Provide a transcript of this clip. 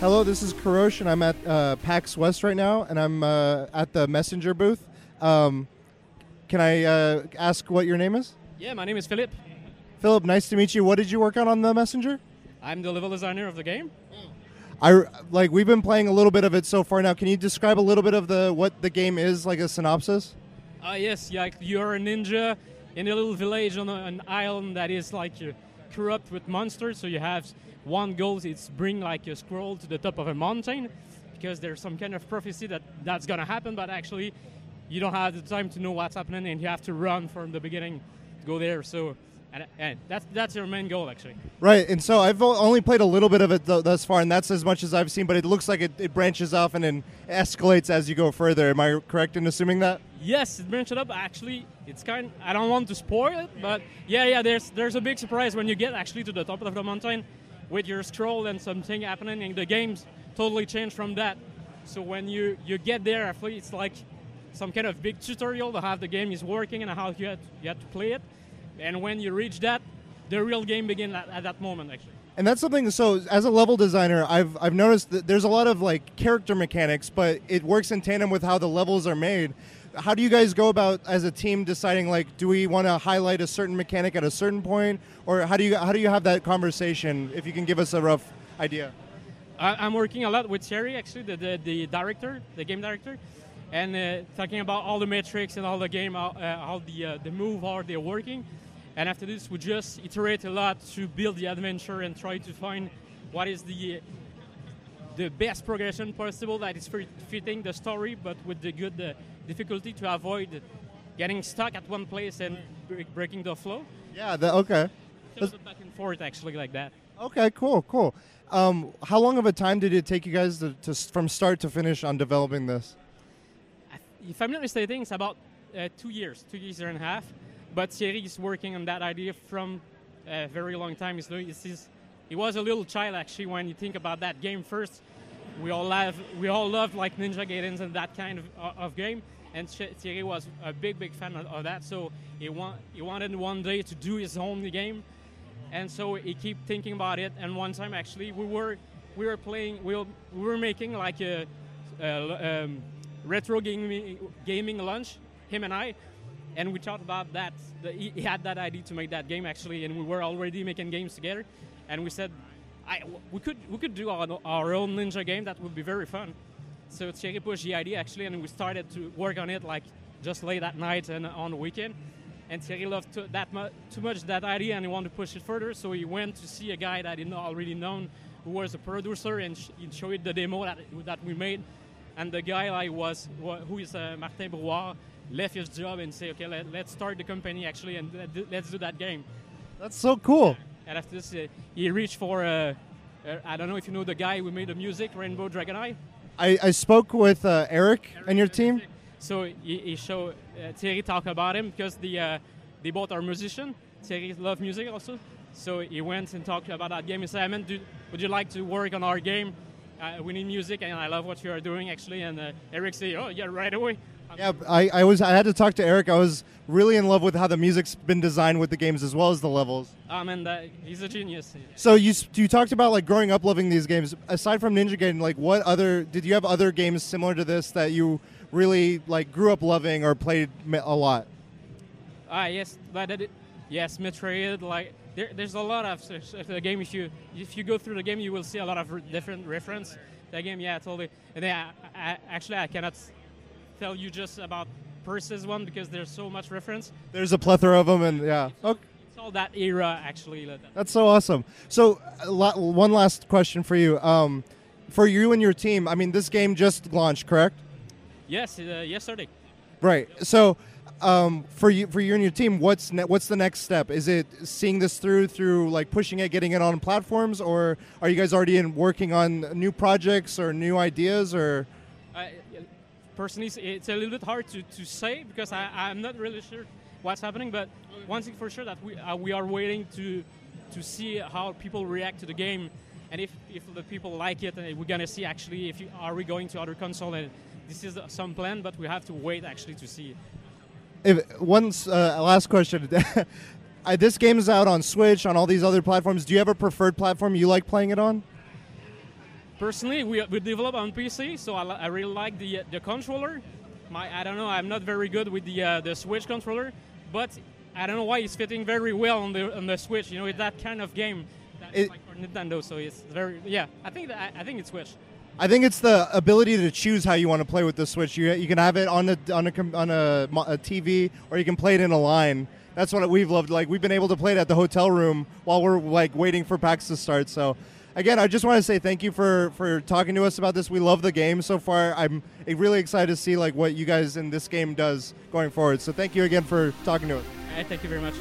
Hello, this is Karosh, and I'm at uh, PAX West right now, and I'm uh, at the Messenger booth. Um, can I uh, ask what your name is? Yeah, my name is Philippe. Philip, nice to meet you. What did you work on on the Messenger? I'm the level designer of the game. I like we've been playing a little bit of it so far now. Can you describe a little bit of the what the game is, like a synopsis? Uh, yes, yeah, you're a ninja in a little village on an island that is like corrupt with monsters. So you have one goal is bring like a scroll to the top of a mountain because there's some kind of prophecy that that's gonna happen, but actually you don't have the time to know what's happening and you have to run from the beginning to go there. So and, and that's that's your main goal actually. Right, and so I've only played a little bit of it th- thus far, and that's as much as I've seen. But it looks like it, it branches off and then escalates as you go further. Am I correct in assuming that? Yes, it branches up. Actually, it's kind. I don't want to spoil it, but yeah, yeah. There's there's a big surprise when you get actually to the top of the mountain with your scroll and something happening, and the game's totally changed from that. So when you you get there, actually, it's like some kind of big tutorial to how the game is working and how you have, you have to play it. And when you reach that, the real game begins at, at that moment. Actually. And that's something. So, as a level designer, I've I've noticed that there's a lot of like character mechanics, but it works in tandem with how the levels are made. How do you guys go about as a team deciding like, do we want to highlight a certain mechanic at a certain point, or how do you how do you have that conversation? If you can give us a rough idea. I, I'm working a lot with Thierry, actually, the, the, the director, the game director, and uh, talking about all the metrics and all the game, how, uh, how the uh, the move, how they're working. And after this, we just iterate a lot to build the adventure and try to find what is the the best progression possible that is fitting the story, but with the good uh, difficulty to avoid getting stuck at one place and break- breaking the flow. Yeah. The, okay. Just back and forth, actually, like that. Okay. Cool. Cool. Um, how long of a time did it take you guys to, to from start to finish on developing this? if I'm not mistaken, it's about uh, two years, two years and a half. But Thierry is working on that idea from a very long time. He was a little child actually when you think about that game first. We all love, we all love like Ninja Gaidens and that kind of, of game. And Th- Thierry was a big, big fan of, of that. So he, he wanted one day to do his own game. And so he keep thinking about it. And one time actually we were we were playing we were, we were making like a, a um, retro gaming gaming lunch, him and I, and we talked about that. The, he had that idea to make that game actually, and we were already making games together. And we said, I, we could we could do our, our own ninja game. That would be very fun. So Thierry pushed the idea actually, and we started to work on it like just late at night and on the weekend. And Thierry loved to, that mu- too much that idea, and he wanted to push it further. So he went to see a guy that he know, already known, who was a producer, and sh- he showed the demo that, that we made. And the guy like was wa- who is uh, Martin Brouard left his job and say, okay, let, let's start the company actually, and let, let's do that game. That's so cool. And after this, uh, he reached for uh, uh, I don't know if you know the guy who made the music, Rainbowdragoneyes. I, I spoke with uh, Eric and your team. So he, he showed uh, Thierry talk about him because the uh, they both are musicians. Thierry love music also. So he went and talked about that game. He said, "Man, do, would you like to work on our game? Uh, we need music, and I love what you are doing actually." And uh, Eric said, "Oh yeah, right away." Yeah, I, I was I had to talk to Eric. I was really in love with how the music's been designed with the games as well as the levels. I mean, uh, he's a genius. So you you talked about like growing up loving these games. Aside from Ninja Gaiden, like what other did you have other games similar to this that you really like grew up loving or played a lot? Ah, yes, but it, yes, Metroid. Like there, there's a lot of the game. If you if you go through the game, you will see a lot of re- different reference. The game, yeah, totally. And then I, I, actually, I cannot tell you just about Persis one because there's so much reference. There's a plethora of them, and yeah. Okay. It's all that era actually. That's so awesome. So, lot, one last question for you. Um, for you and your team, I mean, this game just launched, correct? Yes, uh, yesterday. Right. So, um, for you, for you and your team, what's ne- what's the next step? Is it seeing this through through like pushing it, getting it on platforms, or are you guys already in working on new projects or new ideas, or? I, personally, it's- a little bit hard to, to say because I, I'm not really sure what's happening. But one thing for sure that we uh, we are waiting to to see how people react to the game, and if, if the people like it, and we're gonna see actually if you, are we going to other console. And this is some plan, but we have to wait actually to see. If one uh, last question. I, this game is out on Switch, on all these other platforms. Do you have a preferred platform you like playing it on? personally, we, we develop on PC, so I, I really like the the controller. My I don't know, I'm not very good with the uh, the Switch controller, but I don't know why it's fitting very well on the on the Switch. You know, it's that kind of game It- like for Nintendo. So it's very yeah. I think that I, I think it's Switch. I think it's the ability to choose how you want to play with the Switch. You, you can have it on a on a on a, a TV, or you can play it in a line. That's what we've loved. Like we've been able to play it at the hotel room while we're like waiting for PAX to start. So, again, I just want to say thank you for for talking to us about this. We love the game so far. I'm really excited to see like what you guys in this game does going forward. So, thank you again for talking to us. Uh, thank you very much.